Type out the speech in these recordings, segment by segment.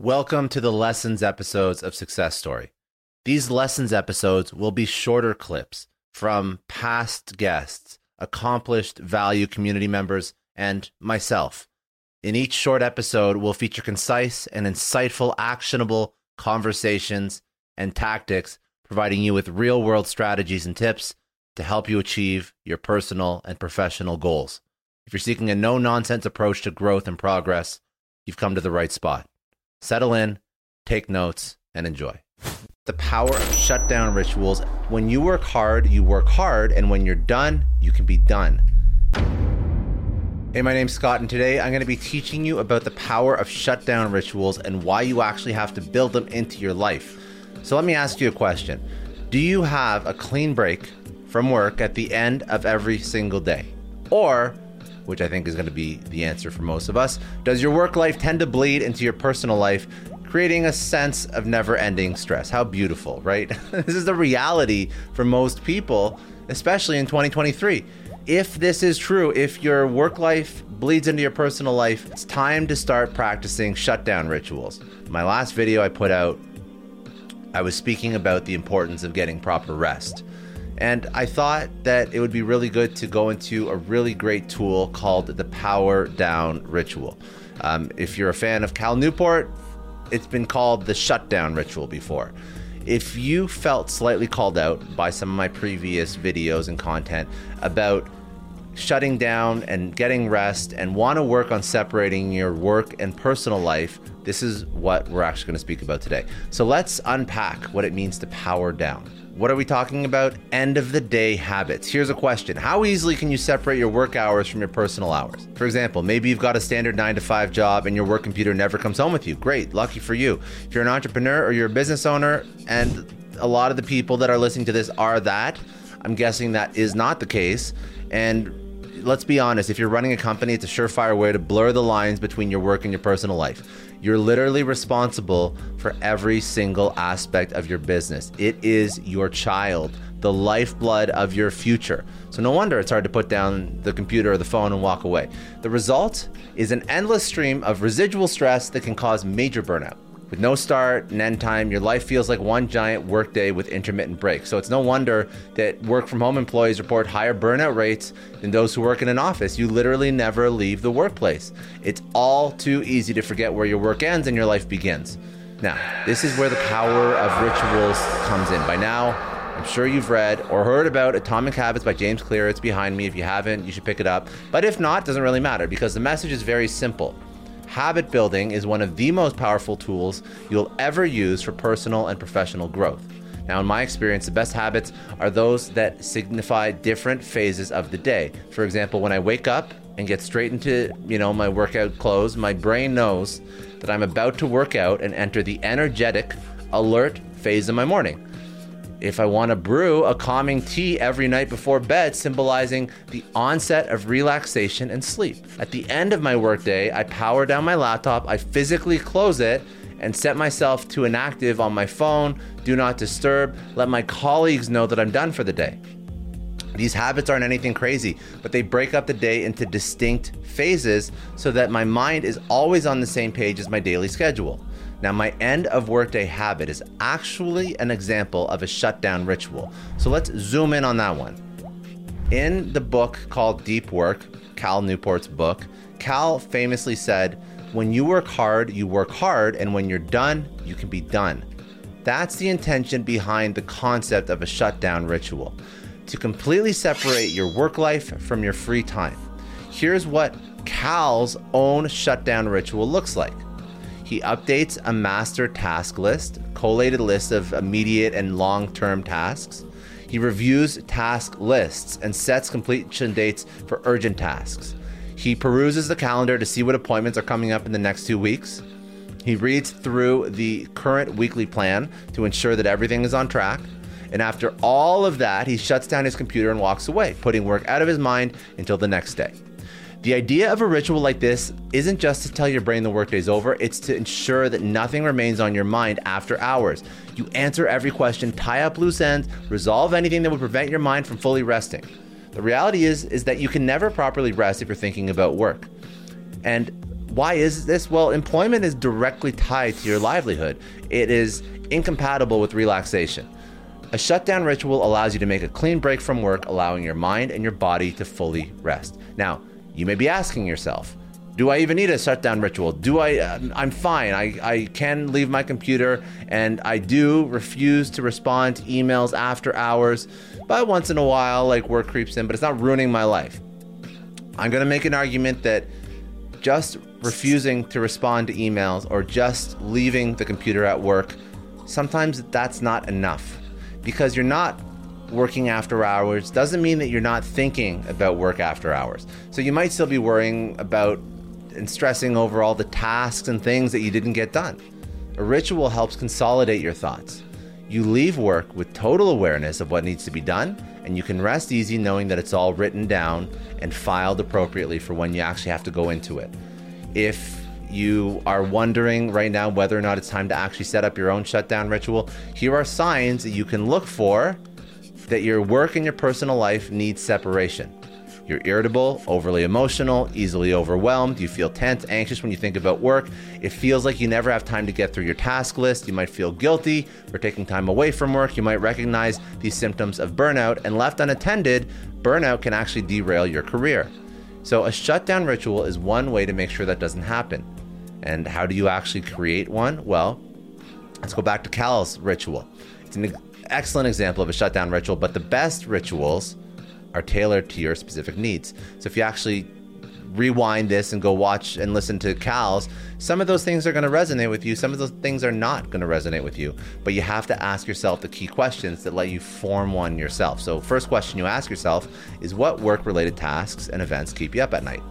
Welcome to the lessons episodes of Success Story. These lessons episodes will be shorter clips from past guests, accomplished value community members, and myself. In each short episode, we'll feature concise and insightful, actionable conversations and tactics, providing you with real world strategies and tips to help you achieve your personal and professional goals. If you're seeking a no nonsense approach to growth and progress, you've come to the right spot. Settle in, take notes, and enjoy. The power of shutdown rituals. When you work hard, you work hard, and when you're done, you can be done. Hey, my name's Scott, and today I'm going to be teaching you about the power of shutdown rituals and why you actually have to build them into your life. So, let me ask you a question Do you have a clean break from work at the end of every single day? Or which I think is going to be the answer for most of us. Does your work life tend to bleed into your personal life, creating a sense of never ending stress? How beautiful, right? this is the reality for most people, especially in 2023. If this is true, if your work life bleeds into your personal life, it's time to start practicing shutdown rituals. My last video I put out, I was speaking about the importance of getting proper rest. And I thought that it would be really good to go into a really great tool called the Power Down Ritual. Um, if you're a fan of Cal Newport, it's been called the Shutdown Ritual before. If you felt slightly called out by some of my previous videos and content about shutting down and getting rest and want to work on separating your work and personal life, this is what we're actually going to speak about today. So let's unpack what it means to power down. What are we talking about? End of the day habits. Here's a question How easily can you separate your work hours from your personal hours? For example, maybe you've got a standard nine to five job and your work computer never comes home with you. Great, lucky for you. If you're an entrepreneur or you're a business owner, and a lot of the people that are listening to this are that, I'm guessing that is not the case. And let's be honest, if you're running a company, it's a surefire way to blur the lines between your work and your personal life. You're literally responsible for every single aspect of your business. It is your child, the lifeblood of your future. So, no wonder it's hard to put down the computer or the phone and walk away. The result is an endless stream of residual stress that can cause major burnout. With no start and end time, your life feels like one giant workday with intermittent breaks. So it's no wonder that work from home employees report higher burnout rates than those who work in an office. You literally never leave the workplace. It's all too easy to forget where your work ends and your life begins. Now, this is where the power of rituals comes in. By now, I'm sure you've read or heard about Atomic Habits by James Clear. It's behind me. If you haven't, you should pick it up. But if not, it doesn't really matter because the message is very simple. Habit building is one of the most powerful tools you'll ever use for personal and professional growth. Now, in my experience, the best habits are those that signify different phases of the day. For example, when I wake up and get straight into, you know, my workout clothes, my brain knows that I'm about to work out and enter the energetic, alert phase of my morning if I want to brew a calming tea every night before bed, symbolizing the onset of relaxation and sleep. At the end of my workday, I power down my laptop, I physically close it, and set myself to inactive on my phone, do not disturb, let my colleagues know that I'm done for the day. These habits aren't anything crazy, but they break up the day into distinct phases so that my mind is always on the same page as my daily schedule. Now, my end of workday habit is actually an example of a shutdown ritual. So let's zoom in on that one. In the book called Deep Work, Cal Newport's book, Cal famously said, When you work hard, you work hard, and when you're done, you can be done. That's the intention behind the concept of a shutdown ritual to completely separate your work life from your free time. Here's what Cal's own shutdown ritual looks like. He updates a master task list, collated list of immediate and long term tasks. He reviews task lists and sets completion dates for urgent tasks. He peruses the calendar to see what appointments are coming up in the next two weeks. He reads through the current weekly plan to ensure that everything is on track. And after all of that, he shuts down his computer and walks away, putting work out of his mind until the next day. The idea of a ritual like this isn't just to tell your brain the workday's over, it's to ensure that nothing remains on your mind after hours. You answer every question, tie up loose ends, resolve anything that would prevent your mind from fully resting. The reality is is that you can never properly rest if you're thinking about work. And why is this? Well, employment is directly tied to your livelihood. It is incompatible with relaxation. A shutdown ritual allows you to make a clean break from work, allowing your mind and your body to fully rest. Now, you may be asking yourself, do I even need a shutdown ritual? Do I? Uh, I'm fine. I, I can leave my computer, and I do refuse to respond to emails after hours. But once in a while, like work creeps in, but it's not ruining my life. I'm going to make an argument that just refusing to respond to emails or just leaving the computer at work, sometimes that's not enough because you're not working after hours doesn't mean that you're not thinking about work after hours. So you might still be worrying about and stressing over all the tasks and things that you didn't get done. A ritual helps consolidate your thoughts. You leave work with total awareness of what needs to be done, and you can rest easy knowing that it's all written down and filed appropriately for when you actually have to go into it. If you are wondering right now whether or not it's time to actually set up your own shutdown ritual, here are signs that you can look for that your work and your personal life need separation. You're irritable, overly emotional, easily overwhelmed. You feel tense, anxious when you think about work. It feels like you never have time to get through your task list. You might feel guilty for taking time away from work. You might recognize these symptoms of burnout, and left unattended, burnout can actually derail your career. So, a shutdown ritual is one way to make sure that doesn't happen. And how do you actually create one? Well, let's go back to Cal's ritual. It's an excellent example of a shutdown ritual, but the best rituals are tailored to your specific needs. So if you actually rewind this and go watch and listen to Cal's, some of those things are going to resonate with you. Some of those things are not going to resonate with you. But you have to ask yourself the key questions that let you form one yourself. So, first question you ask yourself is what work related tasks and events keep you up at night?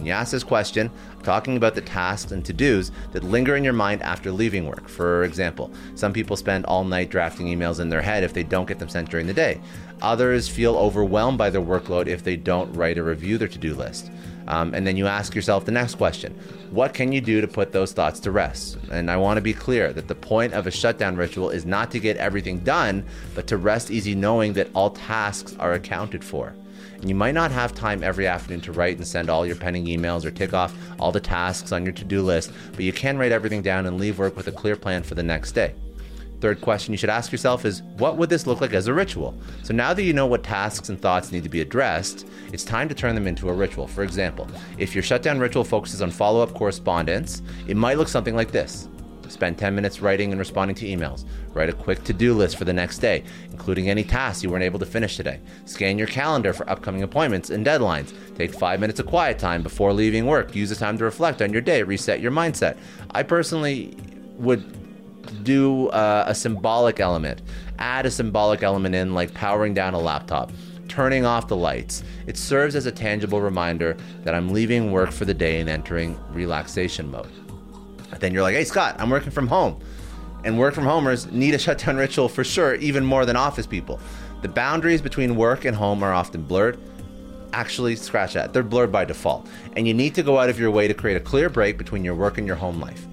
When you ask this question, talking about the tasks and to dos that linger in your mind after leaving work. For example, some people spend all night drafting emails in their head if they don't get them sent during the day. Others feel overwhelmed by their workload if they don't write or review their to do list. Um, and then you ask yourself the next question What can you do to put those thoughts to rest? And I want to be clear that the point of a shutdown ritual is not to get everything done, but to rest easy knowing that all tasks are accounted for. And you might not have time every afternoon to write and send all your pending emails or tick off all the tasks on your to do list, but you can write everything down and leave work with a clear plan for the next day. Third question you should ask yourself is what would this look like as a ritual? So now that you know what tasks and thoughts need to be addressed, it's time to turn them into a ritual. For example, if your shutdown ritual focuses on follow up correspondence, it might look something like this Spend 10 minutes writing and responding to emails. Write a quick to do list for the next day, including any tasks you weren't able to finish today. Scan your calendar for upcoming appointments and deadlines. Take five minutes of quiet time before leaving work. Use the time to reflect on your day, reset your mindset. I personally would do uh, a symbolic element, add a symbolic element in, like powering down a laptop turning off the lights. It serves as a tangible reminder that I'm leaving work for the day and entering relaxation mode. Then you're like, hey, Scott, I'm working from home. And work from homers need a shutdown ritual for sure, even more than office people. The boundaries between work and home are often blurred. Actually, scratch that. They're blurred by default. And you need to go out of your way to create a clear break between your work and your home life.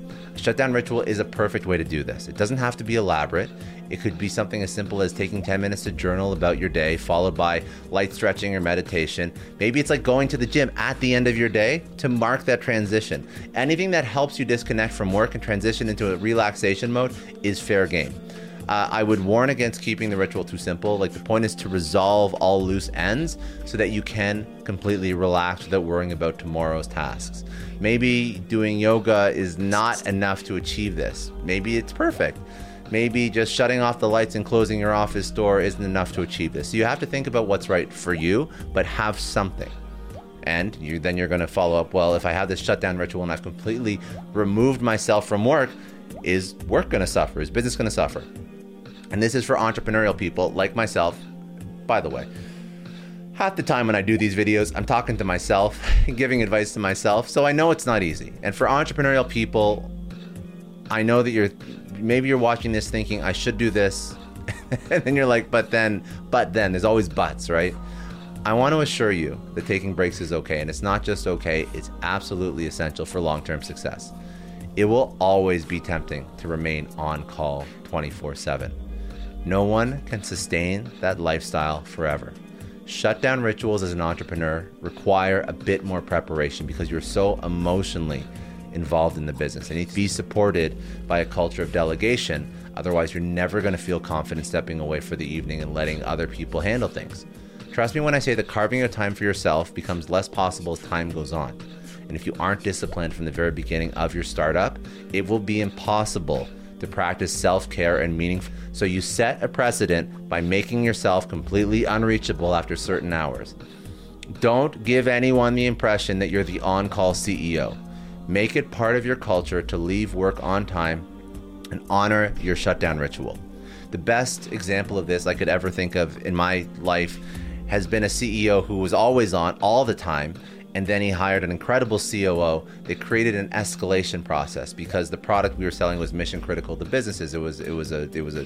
Shutdown ritual is a perfect way to do this. It doesn't have to be elaborate. It could be something as simple as taking 10 minutes to journal about your day, followed by light stretching or meditation. Maybe it's like going to the gym at the end of your day to mark that transition. Anything that helps you disconnect from work and transition into a relaxation mode is fair game. Uh, I would warn against keeping the ritual too simple. Like the point is to resolve all loose ends so that you can completely relax without worrying about tomorrow's tasks. Maybe doing yoga is not enough to achieve this. Maybe it's perfect. Maybe just shutting off the lights and closing your office door isn't enough to achieve this. So you have to think about what's right for you, but have something. And you, then you're going to follow up. Well, if I have this shutdown ritual and I've completely removed myself from work, is work going to suffer? Is business going to suffer? And this is for entrepreneurial people like myself. By the way, half the time when I do these videos, I'm talking to myself, giving advice to myself. So I know it's not easy. And for entrepreneurial people, I know that you're maybe you're watching this thinking I should do this. and then you're like, but then, but then, there's always buts, right? I want to assure you that taking breaks is okay. And it's not just okay, it's absolutely essential for long term success. It will always be tempting to remain on call 24 7. No one can sustain that lifestyle forever. Shutdown rituals as an entrepreneur require a bit more preparation because you're so emotionally involved in the business. They need to be supported by a culture of delegation. Otherwise, you're never going to feel confident stepping away for the evening and letting other people handle things. Trust me when I say that carving out time for yourself becomes less possible as time goes on. And if you aren't disciplined from the very beginning of your startup, it will be impossible to practice self care and meaning. So you set a precedent by making yourself completely unreachable after certain hours. Don't give anyone the impression that you're the on call CEO. Make it part of your culture to leave work on time and honor your shutdown ritual. The best example of this I could ever think of in my life has been a CEO who was always on all the time and then he hired an incredible COO. They created an escalation process because the product we were selling was mission critical to businesses. It was it was a it was a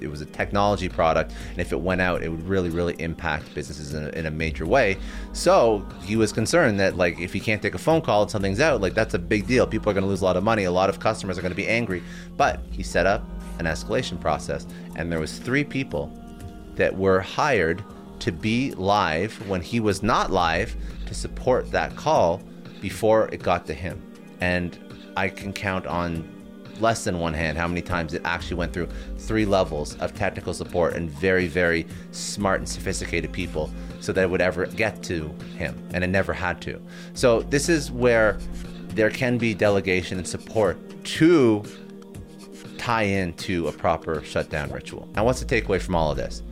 it was a technology product, and if it went out, it would really, really impact businesses in a, in a, major way. So he was concerned that, like, if he can't take a phone call and something's out, like, that's a big deal. People are going to lose a lot of money. A lot of customers are going to be angry. But he set up an escalation process, and there was three people that were hired to be live when he was not live to support that call before it got to him. And I can count on less than one hand how many times it actually went through three levels of technical support and very, very smart and sophisticated people so that it would ever get to him. And it never had to. So, this is where there can be delegation and support to tie into a proper shutdown ritual. Now, what's the takeaway from all of this?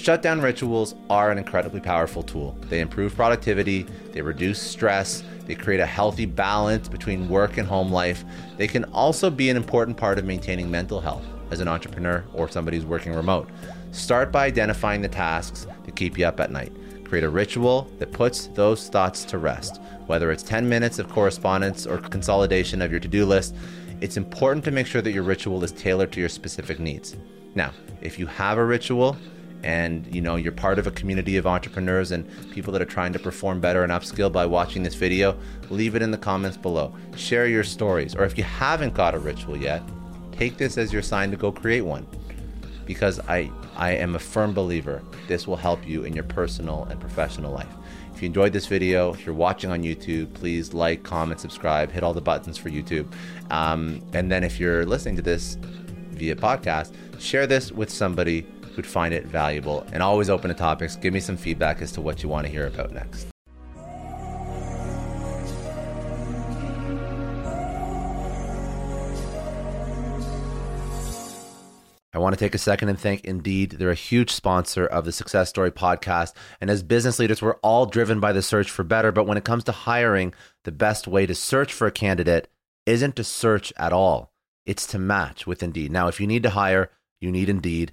Shutdown rituals are an incredibly powerful tool. They improve productivity, they reduce stress, they create a healthy balance between work and home life. They can also be an important part of maintaining mental health as an entrepreneur or somebody who's working remote. Start by identifying the tasks that keep you up at night. Create a ritual that puts those thoughts to rest. Whether it's 10 minutes of correspondence or consolidation of your to do list, it's important to make sure that your ritual is tailored to your specific needs. Now, if you have a ritual, and you know you're part of a community of entrepreneurs and people that are trying to perform better and upskill by watching this video leave it in the comments below. Share your stories or if you haven't got a ritual yet take this as your sign to go create one because i i am a firm believer this will help you in your personal and professional life. If you enjoyed this video if you're watching on youtube please like comment subscribe hit all the buttons for youtube. Um, and then if you're listening to this via podcast share this with somebody who'd find it valuable. And always open to topics. Give me some feedback as to what you want to hear about next. I want to take a second and thank Indeed. They're a huge sponsor of the Success Story podcast. And as business leaders, we're all driven by the search for better. But when it comes to hiring, the best way to search for a candidate isn't to search at all, it's to match with Indeed. Now, if you need to hire, you need Indeed.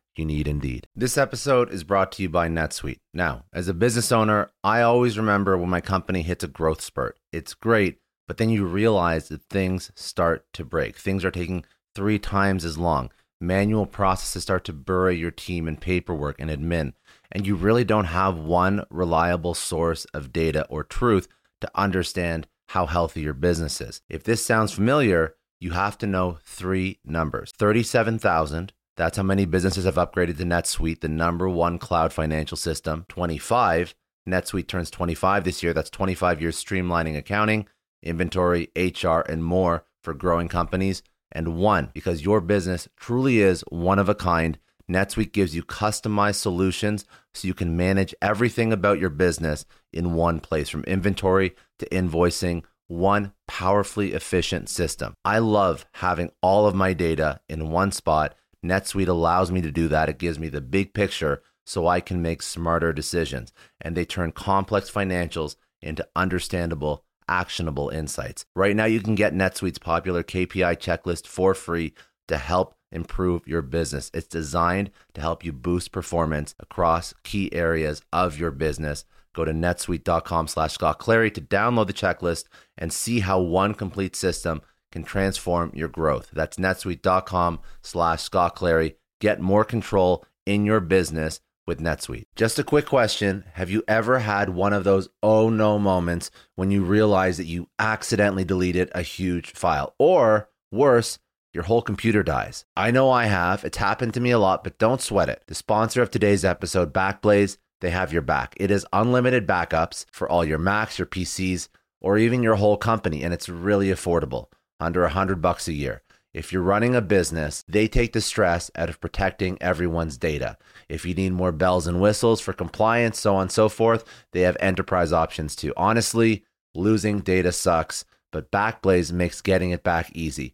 you need Indeed. This episode is brought to you by NetSuite. Now, as a business owner, I always remember when my company hits a growth spurt. It's great, but then you realize that things start to break. Things are taking three times as long. Manual processes start to bury your team in paperwork and admin, and you really don't have one reliable source of data or truth to understand how healthy your business is. If this sounds familiar, you have to know three numbers 37,000. That's how many businesses have upgraded to NetSuite, the number one cloud financial system. 25. NetSuite turns 25 this year. That's 25 years streamlining accounting, inventory, HR, and more for growing companies and one because your business truly is one of a kind. NetSuite gives you customized solutions so you can manage everything about your business in one place from inventory to invoicing, one powerfully efficient system. I love having all of my data in one spot. NetSuite allows me to do that. It gives me the big picture so I can make smarter decisions. And they turn complex financials into understandable actionable insights. Right now, you can get NetSuite's popular KPI checklist for free to help improve your business. It's designed to help you boost performance across key areas of your business. Go to netsuite.com slash Scott Clary to download the checklist and see how one complete system can transform your growth. That's netsuite.com slash Scott Clary. Get more control in your business with NetSuite. Just a quick question Have you ever had one of those oh no moments when you realize that you accidentally deleted a huge file? Or worse, your whole computer dies. I know I have. It's happened to me a lot, but don't sweat it. The sponsor of today's episode, Backblaze, they have your back. It is unlimited backups for all your Macs, your PCs, or even your whole company, and it's really affordable, under a hundred bucks a year. If you're running a business, they take the stress out of protecting everyone's data. If you need more bells and whistles for compliance, so on and so forth, they have enterprise options too. Honestly, losing data sucks, but Backblaze makes getting it back easy.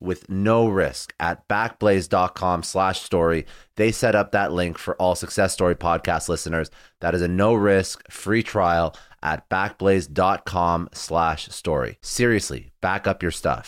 with no risk at backblaze.com slash story. They set up that link for all Success Story podcast listeners. That is a no risk free trial at backblaze.com slash story. Seriously, back up your stuff.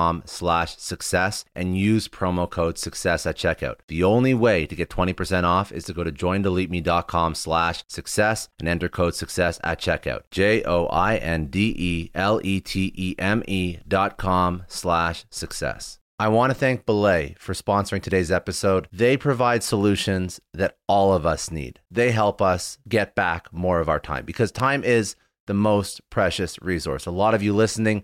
slash success and use promo code success at checkout. The only way to get 20% off is to go to joindeleteme.com slash success and enter code success at checkout. J-O-I-N-D-E-L-E-T-E-M-E dot com slash success. I want to thank Belay for sponsoring today's episode. They provide solutions that all of us need. They help us get back more of our time because time is the most precious resource. A lot of you listening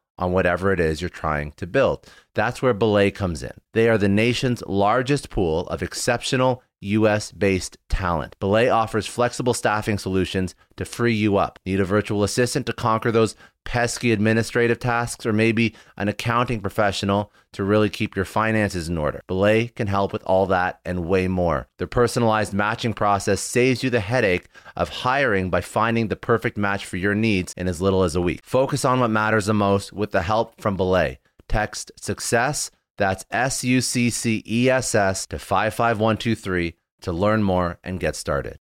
on whatever it is you're trying to build. That's where Belay comes in. They are the nation's largest pool of exceptional US based talent. Belay offers flexible staffing solutions to free you up. Need a virtual assistant to conquer those pesky administrative tasks, or maybe an accounting professional to really keep your finances in order? Belay can help with all that and way more. Their personalized matching process saves you the headache of hiring by finding the perfect match for your needs in as little as a week. Focus on what matters the most with the help from Belay. Text success that's S U C C E S S to 55123 to learn more and get started.